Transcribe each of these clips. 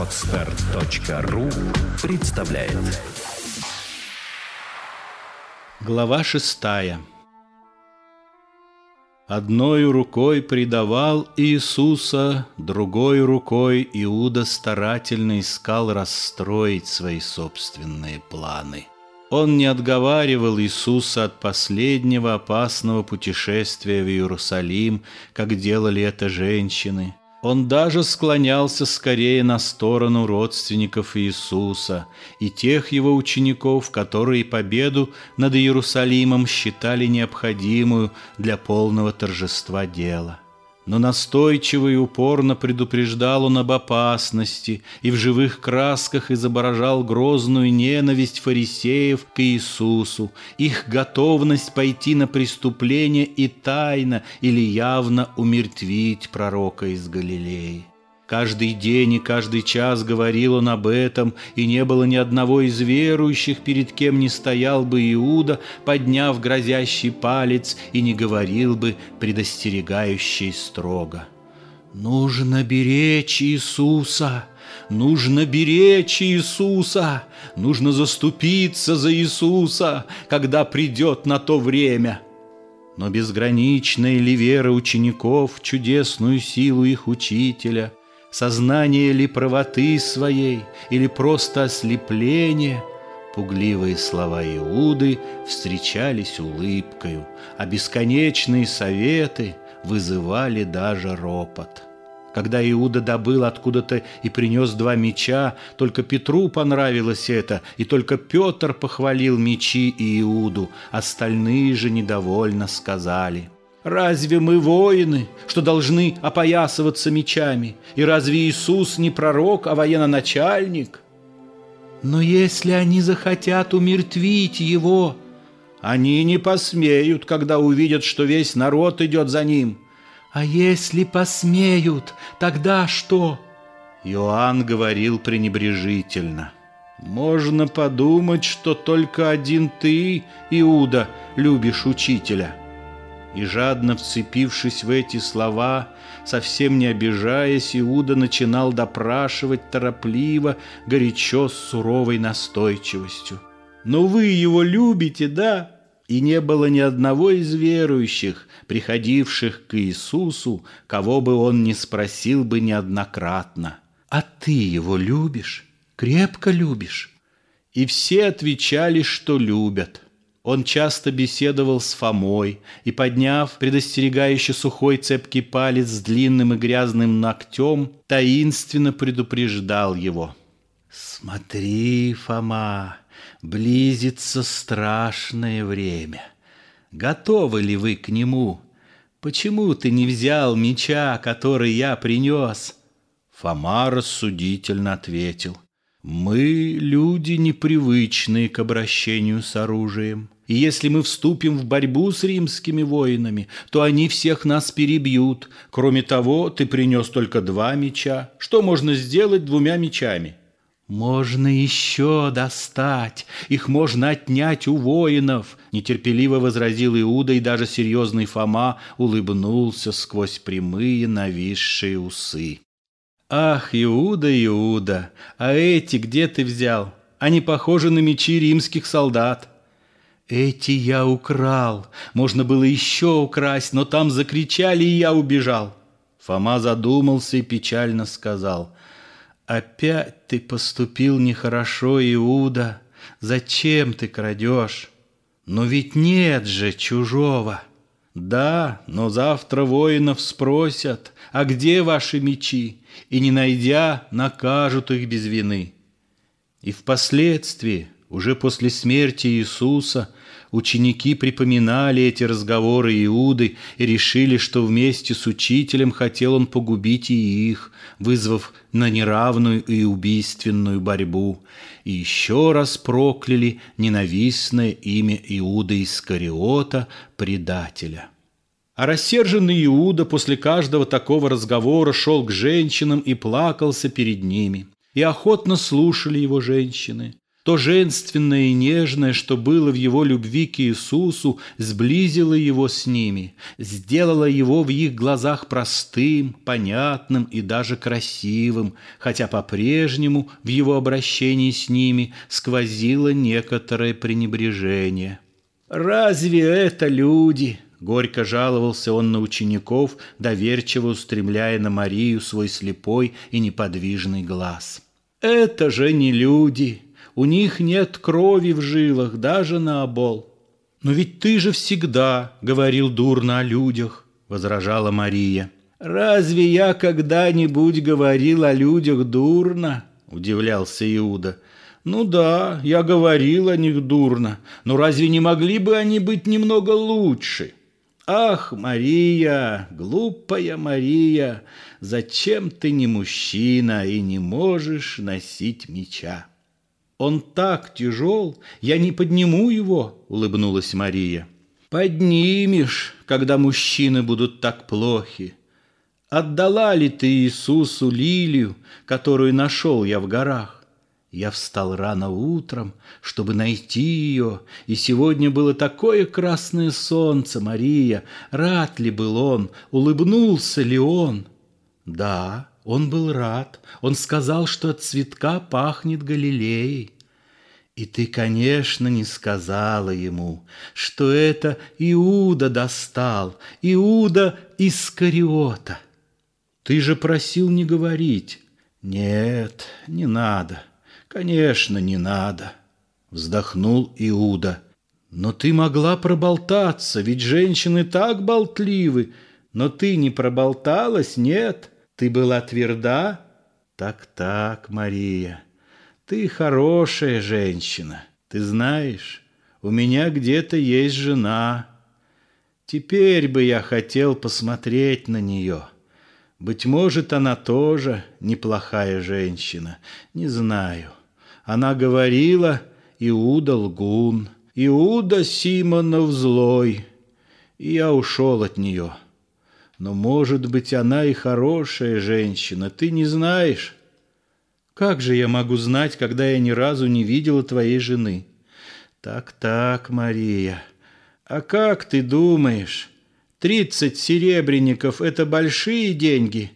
Отстар.ру представляет. Глава шестая. Одной рукой предавал Иисуса, другой рукой Иуда старательно искал расстроить свои собственные планы. Он не отговаривал Иисуса от последнего опасного путешествия в Иерусалим, как делали это женщины – он даже склонялся скорее на сторону родственников Иисуса и тех его учеников, которые победу над Иерусалимом считали необходимую для полного торжества дела но настойчиво и упорно предупреждал он об опасности и в живых красках изображал грозную ненависть фарисеев к Иисусу, их готовность пойти на преступление и тайно или явно умертвить пророка из Галилеи. Каждый день и каждый час говорил он об этом, и не было ни одного из верующих, перед кем не стоял бы Иуда, подняв грозящий палец, и не говорил бы предостерегающий строго. «Нужно беречь Иисуса!» Нужно беречь Иисуса, нужно заступиться за Иисуса, когда придет на то время. Но безграничная ли вера учеников, чудесную силу их учителя, Сознание ли правоты своей или просто ослепление? Пугливые слова Иуды встречались улыбкою, а бесконечные советы вызывали даже ропот. Когда Иуда добыл откуда-то и принес два меча, только Петру понравилось это, и только Петр похвалил мечи и Иуду, остальные же недовольно сказали – Разве мы воины, что должны опоясываться мечами? И разве Иисус не пророк, а военачальник? Но если они захотят умертвить его, они не посмеют, когда увидят, что весь народ идет за ним. А если посмеют, тогда что? Иоанн говорил пренебрежительно. Можно подумать, что только один ты, Иуда, любишь учителя и жадно вцепившись в эти слова, совсем не обижаясь, Иуда начинал допрашивать торопливо, горячо, с суровой настойчивостью. «Но вы его любите, да?» И не было ни одного из верующих, приходивших к Иисусу, кого бы он не спросил бы неоднократно. «А ты его любишь? Крепко любишь?» И все отвечали, что любят – он часто беседовал с Фомой и, подняв предостерегающий сухой цепкий палец с длинным и грязным ногтем, таинственно предупреждал его. «Смотри, Фома, близится страшное время. Готовы ли вы к нему? Почему ты не взял меча, который я принес?» Фома рассудительно ответил – мы люди непривычные к обращению с оружием. И если мы вступим в борьбу с римскими воинами, то они всех нас перебьют. Кроме того, ты принес только два меча. Что можно сделать двумя мечами? Можно еще достать, их можно отнять у воинов, нетерпеливо возразил Иуда, и даже серьезный Фома улыбнулся сквозь прямые нависшие усы. Ах, Иуда, Иуда, а эти где ты взял? Они похожи на мечи римских солдат. Эти я украл. Можно было еще украсть, но там закричали, и я убежал. Фома задумался и печально сказал. Опять ты поступил нехорошо, Иуда. Зачем ты крадешь? Но ведь нет же чужого. Да, но завтра воинов спросят, а где ваши мечи? И не найдя, накажут их без вины. И впоследствии, уже после смерти Иисуса, ученики припоминали эти разговоры Иуды и решили, что вместе с учителем хотел он погубить и их, вызвав на неравную и убийственную борьбу, и еще раз прокляли ненавистное имя Иуда Искариота, предателя. А рассерженный Иуда после каждого такого разговора шел к женщинам и плакался перед ними. И охотно слушали его женщины. То женственное и нежное, что было в его любви к Иисусу, сблизило его с ними, сделало его в их глазах простым, понятным и даже красивым, хотя по-прежнему в его обращении с ними сквозило некоторое пренебрежение. «Разве это люди?» — горько жаловался он на учеников, доверчиво устремляя на Марию свой слепой и неподвижный глаз. «Это же не люди!» У них нет крови в жилах, даже на обол. Но ведь ты же всегда говорил дурно о людях, возражала Мария. Разве я когда-нибудь говорил о людях дурно? Удивлялся Иуда. Ну да, я говорил о них дурно, но разве не могли бы они быть немного лучше? Ах, Мария, глупая Мария, зачем ты не мужчина и не можешь носить меча? Он так тяжел, я не подниму его, улыбнулась Мария. Поднимешь, когда мужчины будут так плохи. Отдала ли ты Иисусу лилию, которую нашел я в горах? Я встал рано утром, чтобы найти ее, и сегодня было такое красное солнце, Мария. Рад ли был он, улыбнулся ли он? Да, он был рад. Он сказал, что от цветка пахнет Галилеей. И ты, конечно, не сказала ему, что это Иуда достал, Иуда из Кариота. Ты же просил не говорить. Нет, не надо. Конечно, не надо. Вздохнул Иуда. Но ты могла проболтаться, ведь женщины так болтливы. Но ты не проболталась, нет? Ты была тверда? Так-так, Мария, ты хорошая женщина. Ты знаешь, у меня где-то есть жена. Теперь бы я хотел посмотреть на нее. Быть может, она тоже неплохая женщина. Не знаю. Она говорила, Иуда лгун, Иуда Симонов злой. И я ушел от нее. Но, может быть, она и хорошая женщина, ты не знаешь. Как же я могу знать, когда я ни разу не видела твоей жены? Так-так, Мария, а как ты думаешь, тридцать серебряников — это большие деньги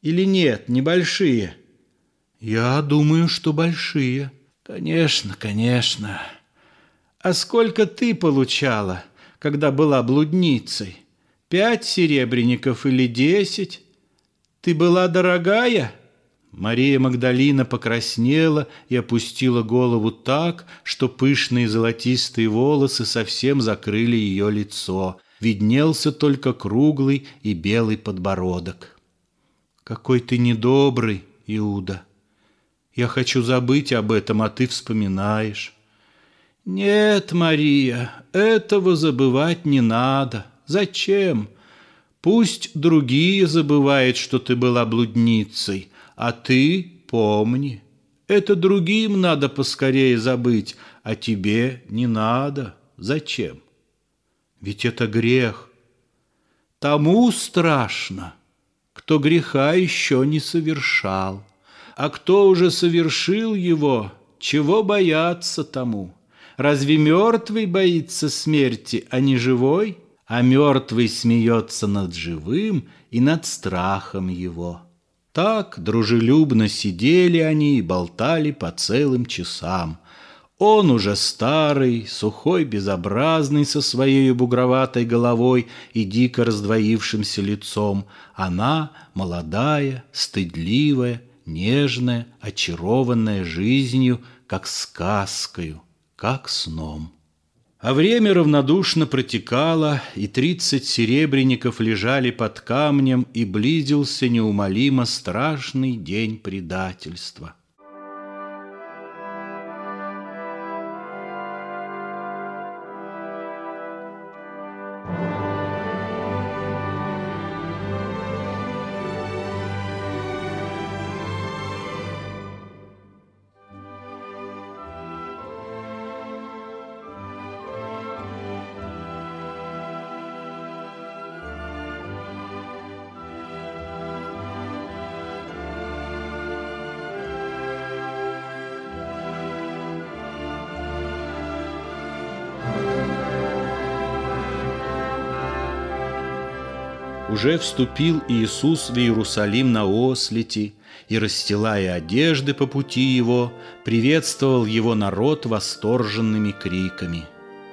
или нет, небольшие? Я думаю, что большие. Конечно, конечно. А сколько ты получала, когда была блудницей? Пять серебряников или десять? Ты была дорогая?» Мария Магдалина покраснела и опустила голову так, что пышные золотистые волосы совсем закрыли ее лицо. Виднелся только круглый и белый подбородок. «Какой ты недобрый, Иуда! Я хочу забыть об этом, а ты вспоминаешь». «Нет, Мария, этого забывать не надо. Зачем? Пусть другие забывают, что ты была блудницей, а ты помни. Это другим надо поскорее забыть, а тебе не надо. Зачем? Ведь это грех. Тому страшно, кто греха еще не совершал. А кто уже совершил его, чего бояться тому? Разве мертвый боится смерти, а не живой? А мертвый смеется над живым и над страхом его. Так дружелюбно сидели они и болтали по целым часам. Он уже старый, сухой, безобразный, со своей бугроватой головой и дико раздвоившимся лицом. Она молодая, стыдливая, нежная, очарованная жизнью, как сказкою, как сном. А время равнодушно протекало, и тридцать серебряников лежали под камнем, и близился неумолимо страшный день предательства. Уже вступил Иисус в Иерусалим на ослити, и, расстилая одежды по пути его, приветствовал его народ восторженными криками.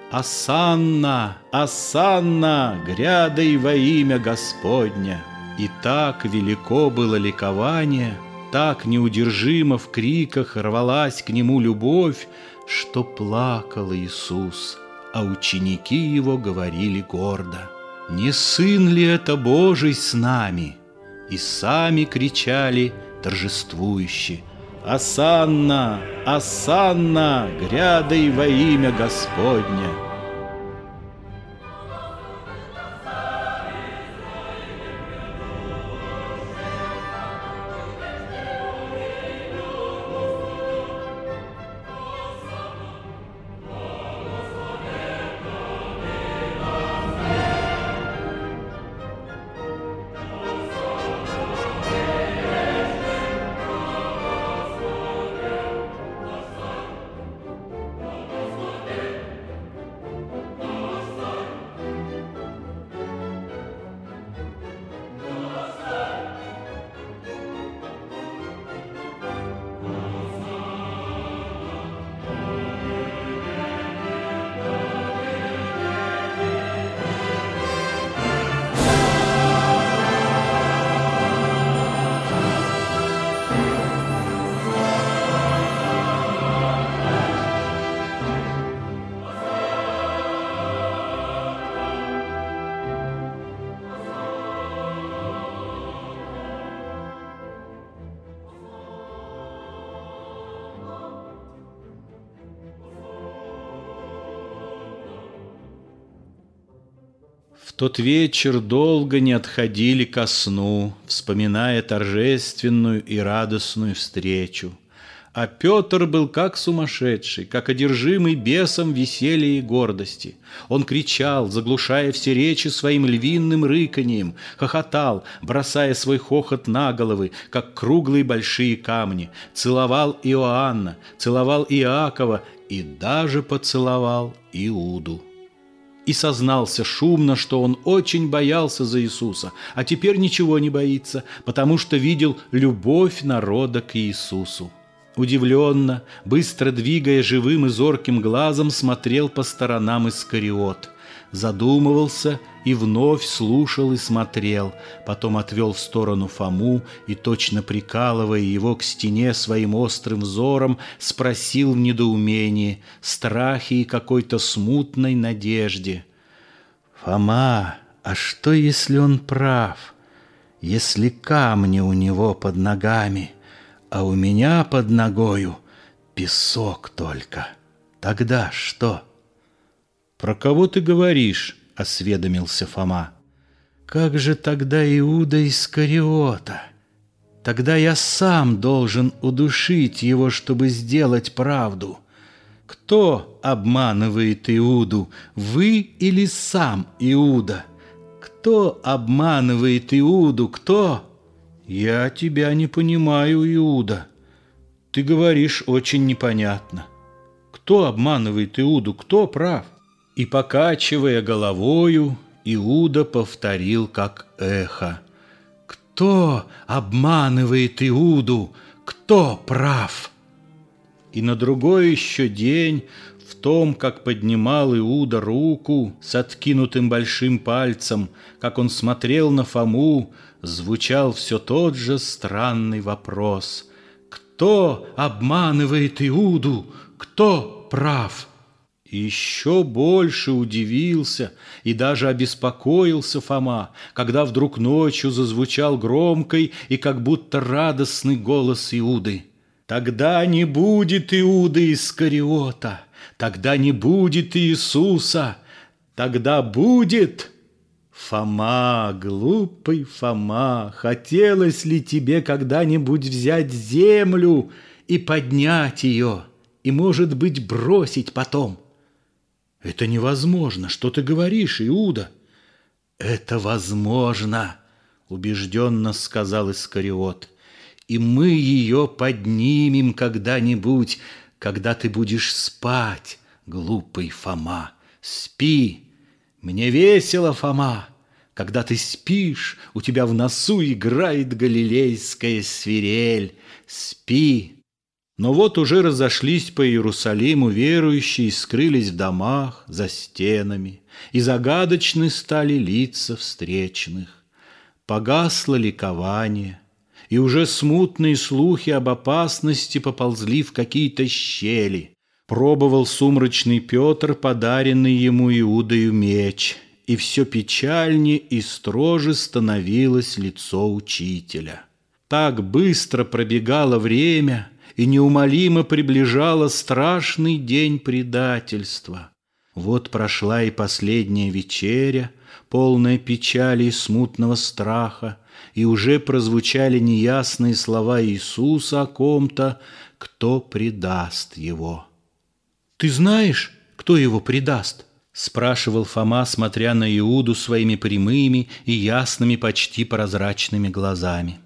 «Асанна! Асанна! Грядой во имя Господня!» И так велико было ликование, так неудержимо в криках рвалась к нему любовь, что плакал Иисус, а ученики его говорили гордо, «Не сын ли это Божий с нами?» И сами кричали торжествующе, «Асанна! Асанна! Грядой во имя Господня!» Тот вечер долго не отходили ко сну, Вспоминая торжественную и радостную встречу. А Петр был как сумасшедший, как одержимый бесом веселья и гордости. Он кричал, заглушая все речи своим львиным рыканьем, хохотал, бросая свой хохот на головы, как круглые большие камни, целовал Иоанна, целовал Иакова и даже поцеловал Иуду и сознался шумно, что он очень боялся за Иисуса, а теперь ничего не боится, потому что видел любовь народа к Иисусу. Удивленно, быстро двигая живым и зорким глазом, смотрел по сторонам Искариот – задумывался и вновь слушал и смотрел, потом отвел в сторону Фому и, точно прикалывая его к стене своим острым взором, спросил в недоумении, страхе и какой-то смутной надежде. «Фома, а что, если он прав? Если камни у него под ногами, а у меня под ногою песок только? Тогда что?» «Про кого ты говоришь?» — осведомился Фома. «Как же тогда Иуда Искариота? Тогда я сам должен удушить его, чтобы сделать правду. Кто обманывает Иуду, вы или сам Иуда? Кто обманывает Иуду, кто?» «Я тебя не понимаю, Иуда. Ты говоришь очень непонятно. Кто обманывает Иуду, кто прав?» И, покачивая головою, Иуда повторил, как эхо. «Кто обманывает Иуду? Кто прав?» И на другой еще день в том, как поднимал Иуда руку с откинутым большим пальцем, как он смотрел на Фому, звучал все тот же странный вопрос. «Кто обманывает Иуду? Кто прав?» Еще больше удивился и даже обеспокоился Фома, когда вдруг ночью зазвучал громкий и как будто радостный голос Иуды. «Тогда не будет Иуды Искариота, тогда не будет Иисуса, тогда будет...» Фома, глупый Фома, хотелось ли тебе когда-нибудь взять землю и поднять ее, и, может быть, бросить потом? Это невозможно. Что ты говоришь, Иуда? Это возможно, убежденно сказал Искариот. И мы ее поднимем когда-нибудь, когда ты будешь спать, глупый Фома. Спи. Мне весело, Фома. Когда ты спишь, у тебя в носу играет галилейская свирель. Спи. Но вот уже разошлись по Иерусалиму верующие, скрылись в домах, за стенами, и загадочны стали лица встречных. Погасло ликование, и уже смутные слухи об опасности поползли в какие-то щели. Пробовал сумрачный Петр, подаренный ему Иудою меч — и все печальнее и строже становилось лицо учителя. Так быстро пробегало время и неумолимо приближало страшный день предательства. Вот прошла и последняя вечеря, полная печали и смутного страха, и уже прозвучали неясные слова Иисуса о ком-то, кто предаст его. «Ты знаешь, кто его предаст?» Спрашивал Фома, смотря на Иуду своими прямыми и ясными, почти прозрачными глазами.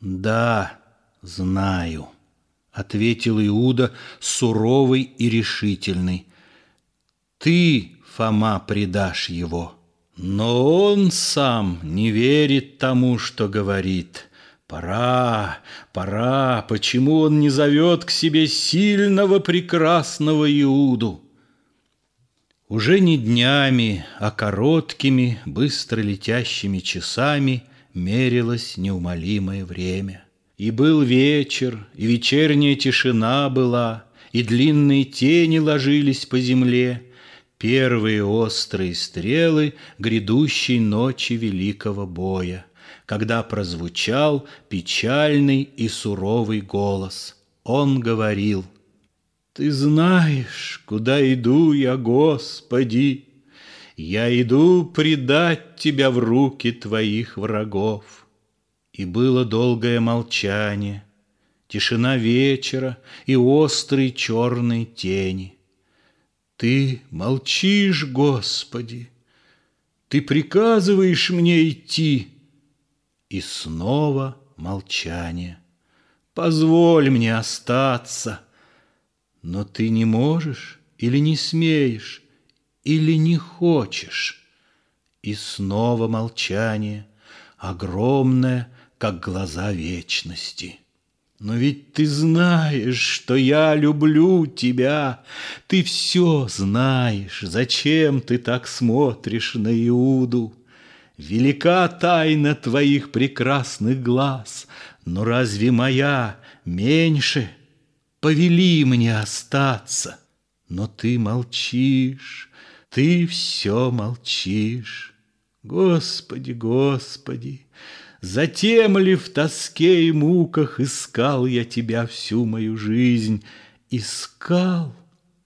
«Да, знаю», — ответил Иуда, суровый и решительный. «Ты, Фома, предашь его». Но он сам не верит тому, что говорит. Пора, пора, почему он не зовет к себе сильного, прекрасного Иуду? Уже не днями, а короткими, быстро летящими часами мерилось неумолимое время. И был вечер, и вечерняя тишина была, и длинные тени ложились по земле, первые острые стрелы грядущей ночи великого боя, когда прозвучал печальный и суровый голос. Он говорил — ты знаешь, куда иду я, Господи, Я иду предать Тебя в руки Твоих врагов. И было долгое молчание, Тишина вечера и острые черные тени. Ты молчишь, Господи, Ты приказываешь мне идти, И снова молчание. Позволь мне остаться — но ты не можешь или не смеешь, или не хочешь. И снова молчание, огромное, как глаза вечности. Но ведь ты знаешь, что я люблю тебя. Ты все знаешь. Зачем ты так смотришь на Иуду? Велика тайна твоих прекрасных глаз, но разве моя меньше? повели мне остаться. Но ты молчишь, ты все молчишь. Господи, Господи, Затем ли в тоске и муках Искал я тебя всю мою жизнь? Искал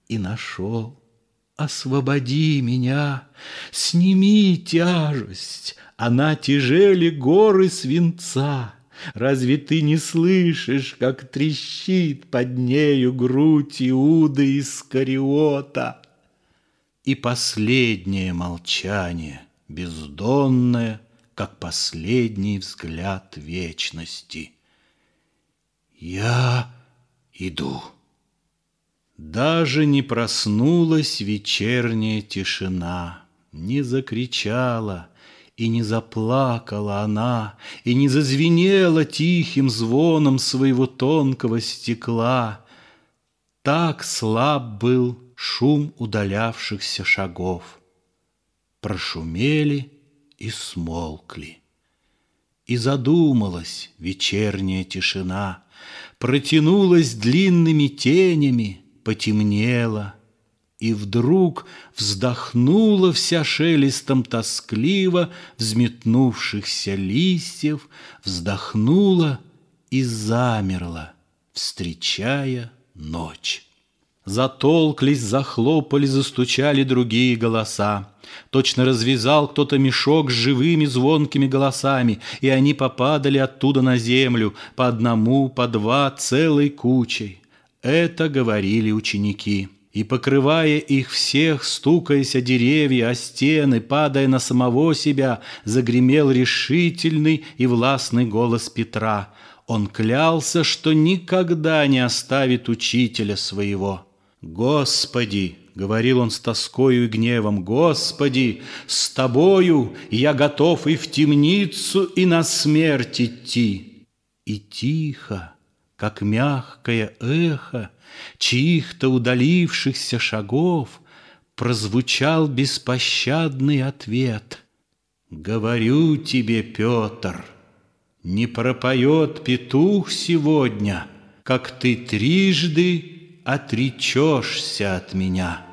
и нашел. Освободи меня, сними тяжесть, Она тяжели горы свинца. Разве ты не слышишь, как трещит под нею грудь Иуды Искариота? И последнее молчание, бездонное, как последний взгляд вечности. Я иду. Даже не проснулась вечерняя тишина, не закричала — и не заплакала она, И не зазвенела тихим звоном Своего тонкого стекла. Так слаб был шум удалявшихся шагов. Прошумели и смолкли. И задумалась вечерняя тишина, Протянулась длинными тенями, потемнела — и вдруг вздохнула вся шелестом тоскливо Взметнувшихся листьев, вздохнула и замерла, Встречая ночь. Затолклись, захлопали, застучали другие голоса. Точно развязал кто-то мешок с живыми звонкими голосами, и они попадали оттуда на землю, по одному, по два, целой кучей. Это говорили ученики и, покрывая их всех, стукаясь о деревья, о стены, падая на самого себя, загремел решительный и властный голос Петра. Он клялся, что никогда не оставит учителя своего. «Господи!» Говорил он с тоскою и гневом, «Господи, с Тобою я готов и в темницу, и на смерть идти». И тихо, как мягкое эхо чьих-то удалившихся шагов, прозвучал беспощадный ответ. «Говорю тебе, Петр, не пропоет петух сегодня, как ты трижды отречешься от меня».